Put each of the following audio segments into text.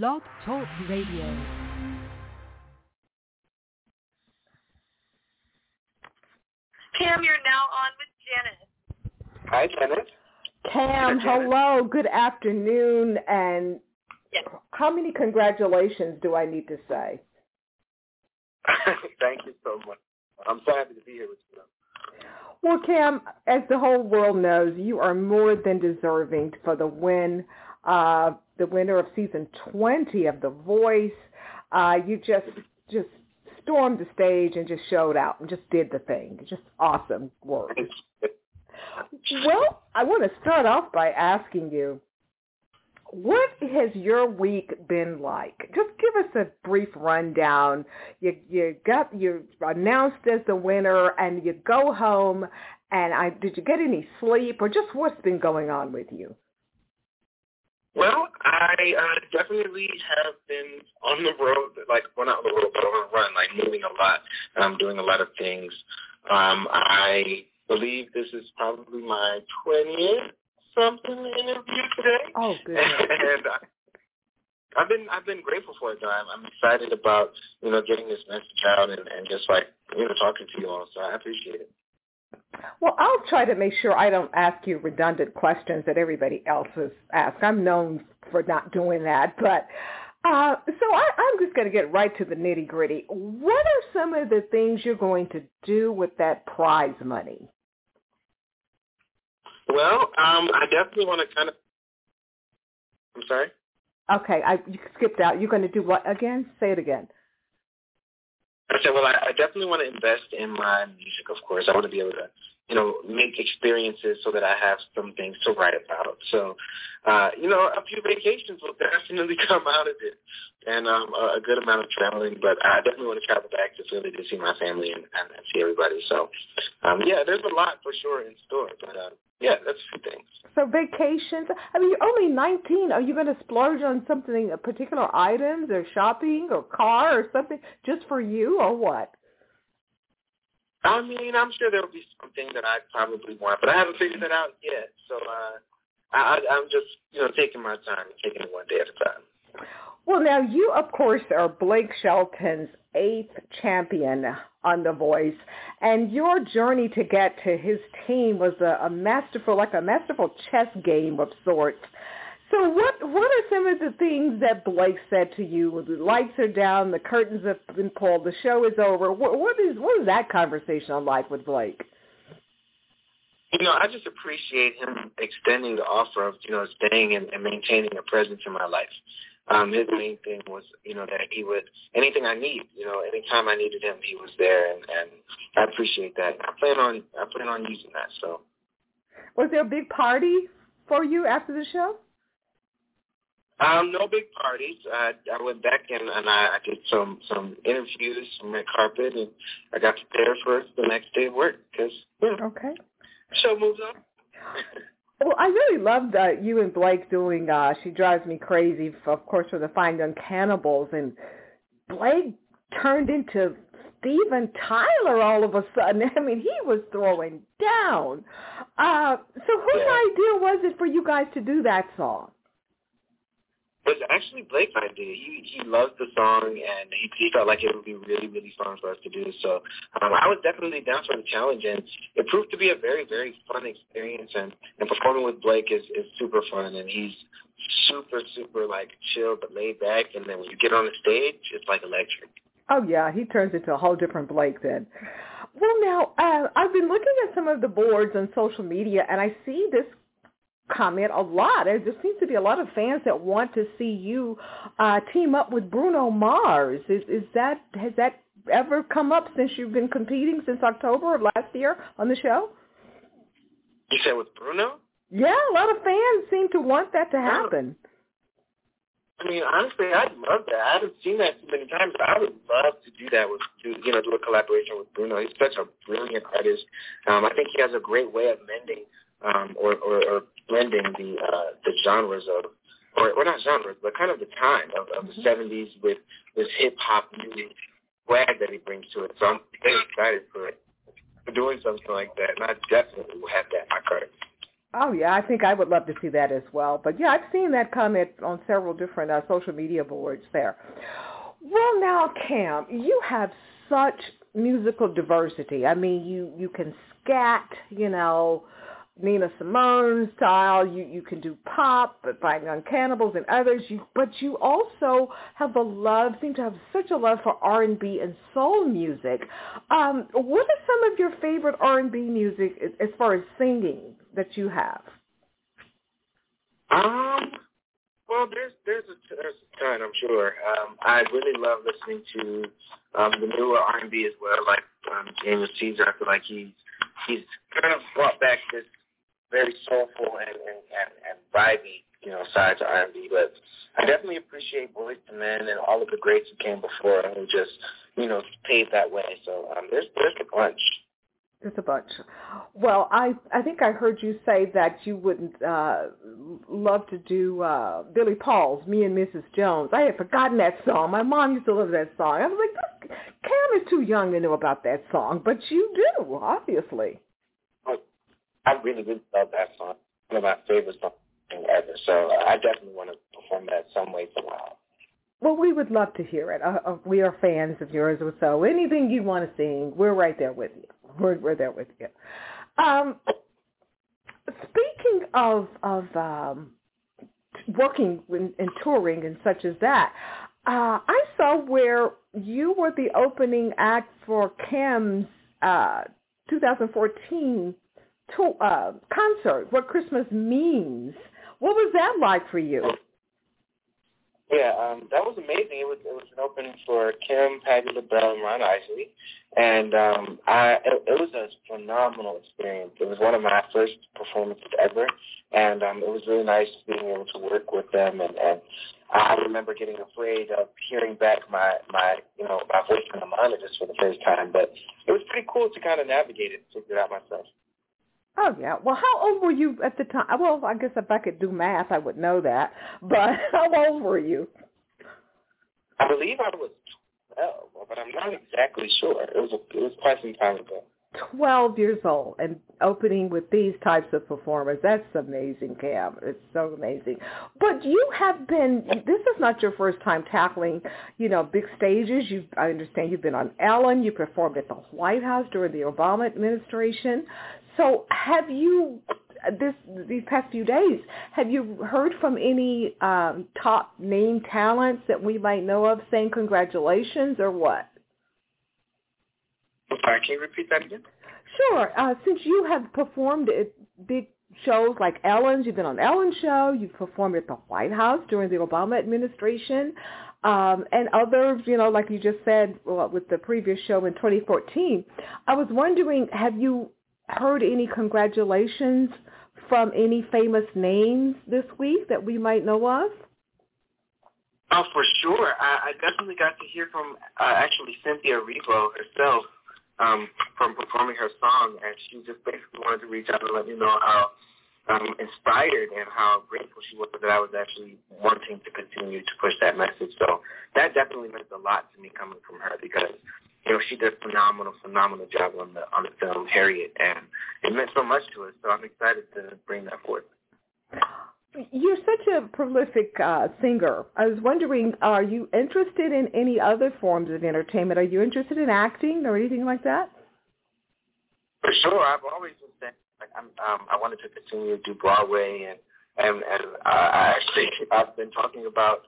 Blog Talk Radio. Pam, you're now on with Janice. Hi, Janice. Cam, Hi, Janice. hello, good afternoon, and Yes. how many congratulations do I need to say? Thank you so much. I'm so happy to be here with you. Well, Cam, as the whole world knows, you are more than deserving for the win, uh, the winner of season 20 of The Voice. Uh, you just just stormed the stage and just showed out and just did the thing. Just awesome work. Well, I want to start off by asking you, what has your week been like? Just give us a brief rundown. You you got you announced as the winner, and you go home. And I did you get any sleep, or just what's been going on with you? Well, I uh, definitely have been on the road, like, well, not on the road, but on a run, like moving a lot. I'm doing a lot of things. Um, I believe this is probably my 20th something interview today. Oh, good. and I, I've been I've been grateful for it. Though. I'm, I'm excited about you know getting this message out and, and just like you know talking to you all. So I appreciate it. Well, I'll try to make sure I don't ask you redundant questions that everybody else has asked. I'm known for not doing that, but uh, so I, I'm just going to get right to the nitty gritty. What are some of the things you're going to do with that prize money? Well, um, I definitely want to kind of. I'm sorry. Okay, I you skipped out. You're going to do what again? Say it again. I said, well, I, I definitely want to invest in my music. Of course, I want to be able to, you know, make experiences so that I have some things to write about. So, uh, you know, a few vacations will definitely come out of it, and um, a, a good amount of traveling. But I definitely want to travel back to Philly to see my family and, and, and see everybody. So, um, yeah, there's a lot for sure in store. But uh, yeah, that's a few things. So vacations. I mean, you're only 19. Are you going to splurge on something, uh, particular items, or shopping, or car, or something, just for you, or what? I mean, I'm sure there'll be something that I probably want, but I haven't figured that out yet. So uh, I, I'm just, you know, taking my time taking it one day at a time. Well, now you, of course, are Blake Shelton's eighth champion on The Voice, and your journey to get to his team was a, a masterful, like a masterful chess game of sorts. So what what are some of the things that Blake said to you? The lights are down, the curtains have been pulled, the show is over. What, what is what is that conversation like with Blake? You know, I just appreciate him extending the offer of, you know, staying and, and maintaining a presence in my life. Um, his main thing was, you know, that he would anything I need, you know, anytime I needed him, he was there, and, and I appreciate that. I plan on I plan on using that. So, Was there a big party for you after the show? Um, no big parties. I I went back and, and I, I did some some interviews, some red carpet, and I got prepared for the next day of work because know, Okay. show moves on. Well, I really loved uh, you and Blake doing uh She Drives Me Crazy, of course, for the Fine Young Cannibals. And Blake turned into Steven Tyler all of a sudden. I mean, he was throwing down. Uh, so whose Yeah. idea was it for you guys to do that song? It was actually Blake's idea. He he loved the song and he, he felt like it would be really really fun for us to do. So um, I was definitely down for the challenge, and it proved to be a very very fun experience. And and performing with Blake is is super fun, and he's super super like chill but laid back. And then when you get on the stage, it's like electric. Oh yeah, he turns into a whole different Blake then. Well, now uh, I've been looking at some of the boards on social media, and I see this comment a lot. There just seems to be a lot of fans that want to see you uh, team up with Bruno Mars. Is is that has that ever come up since you've been competing since October of last year on the show? You said with Bruno? Yeah, a lot of fans seem to want that to happen. I mean, honestly, I'd love that. I haven't seen that too many times, but I would love to do that with, do, you know, do a collaboration with Bruno. He's such a brilliant artist. Um, I think he has a great way of mending um, or, or, or blending the uh, the genres of, or, or not genres, but kind of the time of, of the '70s with this hip hop new swag that he brings to it. So I'm very excited for it, for doing something like that, and I definitely will have that in my card. Oh yeah, I think I would love to see that as well. But yeah, I've seen that comment on several different uh, social media boards there. Well, now Cam, you have such musical diversity. I mean, you you can scat, you know, Nina Simone style. You you can do pop, but Fine Young Cannibals and others. You but you also have a love, seem to have such a love for R and B and soul music. Um, what are some of your favorite R and B music as far as singing that you have? Um. Well, there's there's a, there's a ton, I'm sure. Um, I really love listening to um, the newer R&B as well, like um, Daniel Caesar. I feel like he's he's kind of brought back this very soulful and and and, and vibey, you know, side to R&B. But I definitely appreciate Boyz II Men and all of the greats who came before and who just you know paved that way. So um, there's there's a bunch. There's a bunch. Well, I I think I heard you say that you wouldn't uh love to do uh Billy Paul's "Me and Mrs. Jones." I had forgotten that song. My mom used to love that song. I was like, Cam is too young to know about that song, but you do, obviously. I really, really love that song. One of my favorite songs ever. So uh, I definitely want to perform that some way, somehow. Well, we would love to hear it. Uh, uh, we are fans of yours, so anything you want to sing, we're right there with you. We're, we're there with you. Um, speaking of of um, working and, touring and such as that, uh, I saw where you were the opening act for Kem's uh, 2014 to, uh, concert, what Christmas means. What was that like for you? Yeah, um, that was amazing. It was it was an opening for Kem, Patti LaBelle, and Ron Isley, and um, I it, it was a phenomenal experience. It was one of my first performances ever, and um, it was really nice being able to work with them. And, and I remember getting afraid of hearing back my my you know my voice from the monitors for the first time, but it was pretty cool to kind of navigate it figure it out myself. Oh yeah. Well, how old were you at the time? Well, I guess if I could do math, I would know that. But how old were you? I believe I was twelve, but I'm not exactly sure. It was a, it was quite some time ago. 12 years old and opening with these types of performers. That's amazing, Cam. It's so amazing. But you have been, this is not your first time tackling, you know, big stages. You, I understand you've been on Ellen. You performed at the White House during the Obama administration. So have you, this these past few days, have you heard from any um, top name talents that we might know of saying congratulations or what? I'm sorry, can you repeat that again? Sure. Uh, since you have performed at big shows like Ellen's, you've been on Ellen's show, you've performed at the White House during the Obama administration, um, and others, you know, like you just said well, with the previous show in 2014. I was wondering, have you heard any congratulations from any famous names this week that we might know of? Oh, for sure. I, I definitely got to hear from uh, actually Cynthia Erivo herself um, from performing her song, and she just basically wanted to reach out and let me know how um, inspired and how grateful she was that I was actually wanting to continue to push that message. So that definitely meant a lot to me coming from her because you know she did a phenomenal, phenomenal job on the on the film Harriet, and it meant so much to us. So I'm excited to bring that forth. You're such a prolific uh, singer. I was wondering, are you interested in any other forms of entertainment? Are you interested in acting or anything like that? For sure. I've always been saying like I'm, um, I wanted to continue to do Broadway, and and and uh, I actually I've been talking about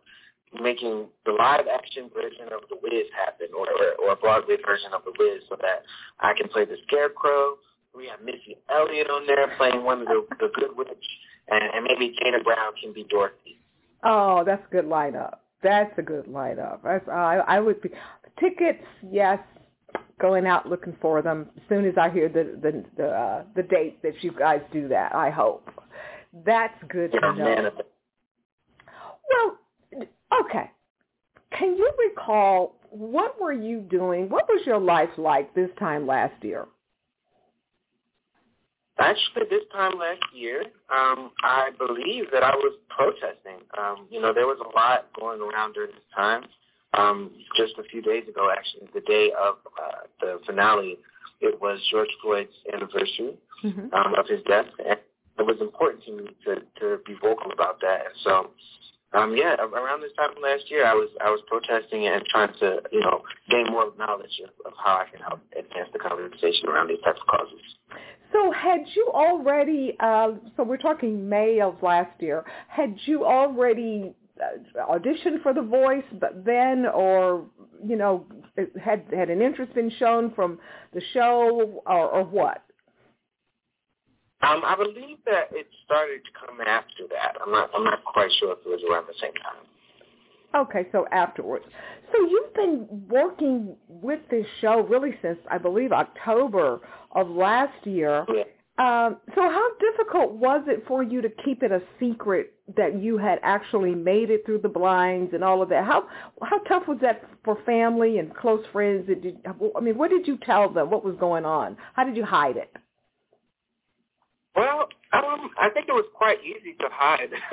making the live action version of The Wiz happen, or or, a Broadway version of The Wiz, so that I can play the Scarecrow. We have Missy Elliott on there playing one of the the Good Witch and, and maybe Jada Brown can be Dorothy. Oh, that's a good lineup. That's a good lineup. That's, I, I would be tickets. Yes, going out looking for them as soon as I hear the the the, uh, the date that you guys do that. I hope that's good to know. Well, okay. Can you recall what were you doing? What was your life like this time last year? Actually, this time last year, um, I believe that I was protesting. Um, you know, there was a lot going around during this time. Um, just a few days ago, actually, the day of uh, the finale, it was George Floyd's anniversary mm-hmm. um, of his death. And it was important to me to to be vocal about that. And so um, yeah, around this time last year, I was I was protesting and trying to you know gain more knowledge of, of how I can help advance the conversation around these types of causes. So had you already? Uh, so we're talking May of last year. Had you already auditioned for The Voice, but then, or you know, had had an interest been shown from the show, or, or what? Um, I believe that it started to come after that. I'm not. I'm not quite sure if it was around the same time. Okay, so afterwards. So you've been working with this show really since I believe October of last year. Yeah. Um, so how difficult was it for you to keep it a secret that you had actually made it through the blinds and all of that? How how tough was that for family and close friends? Did I mean, what did you tell them? What was going on? How did you hide it? Well, um, I think it was quite easy to hide.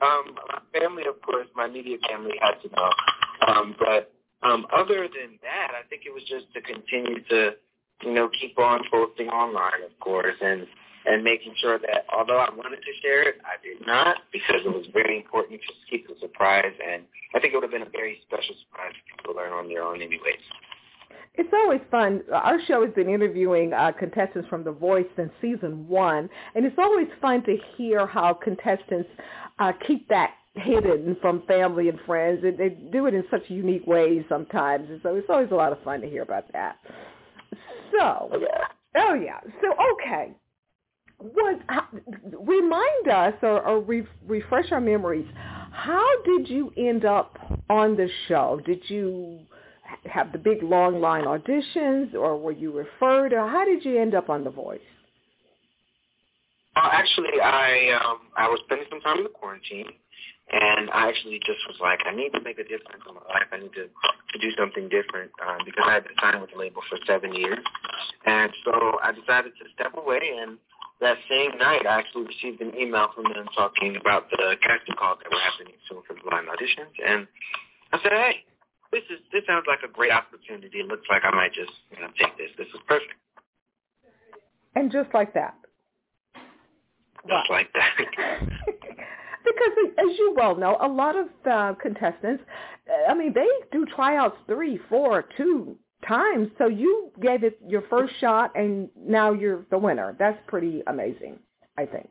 um, my family, of course, my immediate family had to know. Um, but um, other than that, I think it was just to continue to, you know, keep on posting online, of course, and and making sure that although I wanted to share it, I did not because it was very important to keep the surprise. And I think it would have been a very special surprise for people to learn on their own anyways. It's always fun. Our show has been interviewing uh, contestants from The Voice since season one, and it's always fun to hear how contestants uh, keep that hidden from family and friends. And they do it in such unique ways sometimes, and so it's always a lot of fun to hear about that. So, oh yeah. So okay, what? Remind us or, or re, refresh our memories. How did you end up on the show? Did you have the big long line auditions, or were you referred, or how did you end up on The Voice? Uh, actually, I um, I was spending some time in the quarantine, and I actually just was like, I need to make a difference in my life. I need to to do something different um, because I had been signed with the label for seven years, and so I decided to step away. And that same night, I actually received an email from them talking about the casting calls that were happening soon for the blind auditions, and I said, hey, this is this sounds like a great opportunity. It looks like I might just you know take this. This is perfect. And just like that. Just like that. because as you well know, a lot of uh, contestants, I mean, they do tryouts three, four, two times. So you gave it your first shot, and now you're the winner. That's pretty amazing, I think.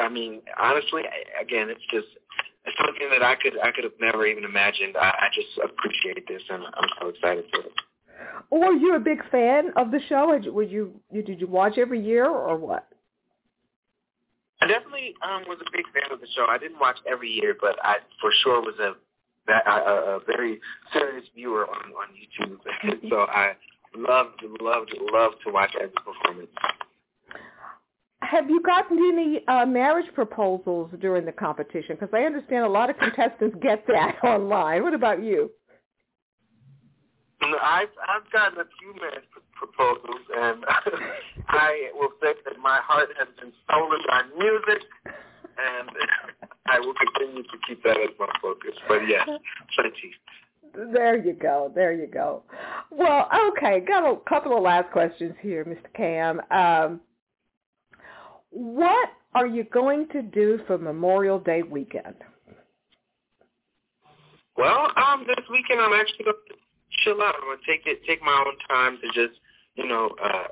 I mean, honestly, again, it's just it's something that I could I could have never even imagined. I, I just appreciate this, and I'm so excited for it. Or you're a big fan of the show? Would you, you did you watch every year or what? I definitely um, was a big fan of the show. I didn't watch every year, but I for sure was a a, a very serious viewer on on YouTube. so I loved loved loved to watch every performance have you gotten any uh, marriage proposals during the competition? Because I understand a lot of contestants get that online. What about you? I've I've gotten a few marriage proposals, and I will say that my heart has been stolen by music, and I will continue to keep that as my focus. But yes, plenty. There you go. There you go. Well, okay. Got a couple of last questions here, Mr. Cam. Um, what are you going to do for Memorial Day weekend? Well, um, this weekend I'm actually going to chill out. I'm to take it, take my own time to just, you know, uh,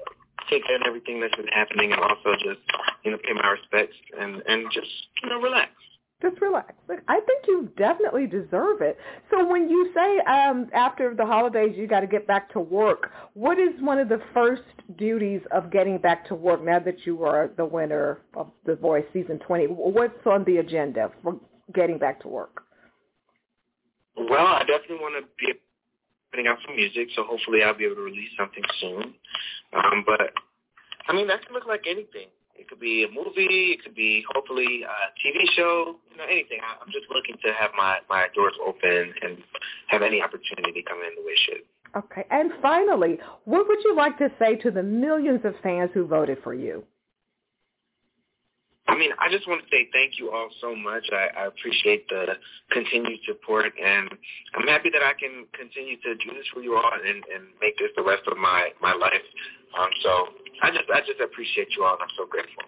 take in everything that's been happening, and also just, you know, pay my respects and and just, you know, relax. Just relax. I think you definitely deserve it. So when you say um, after the holidays you got to get back to work, what is one of the first duties of getting back to work now that you are the winner of The Voice season 20? What's on the agenda for getting back to work? Well, I definitely want to be putting out some music, so hopefully I'll be able to release something soon. Um, but I mean, that can look like anything. It could be a movie. It could be hopefully a TV show. You know, anything. I'm just looking to have my my doors open and have any opportunity come in the way should. Okay. And finally, what would you like to say to the millions of fans who voted for you? I mean, I just want to say thank you all so much. I, I appreciate the continued support, and I'm happy that I can continue to do this for you all and, and make this the rest of my my life. Um, so I just I just appreciate you all, and I'm so grateful.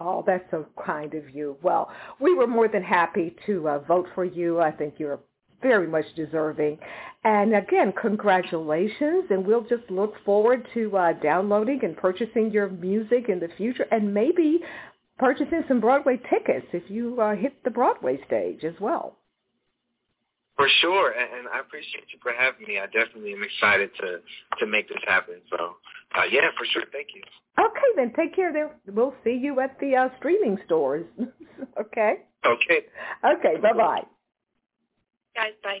Oh, that's so kind of you. Well, we were more than happy to uh, vote for you. I think you're very much deserving. And again, congratulations, and we'll just look forward to uh, downloading and purchasing your music in the future, and maybe purchasing some Broadway tickets if you uh, hit the Broadway stage as well. For sure, and I appreciate you for having me. I definitely am excited to to make this happen. So, uh, yeah, for sure. Thank you. Okay, then take care. There, we'll see you at the uh, streaming stores. okay. Okay. Okay. Bye bye. Guys, bye.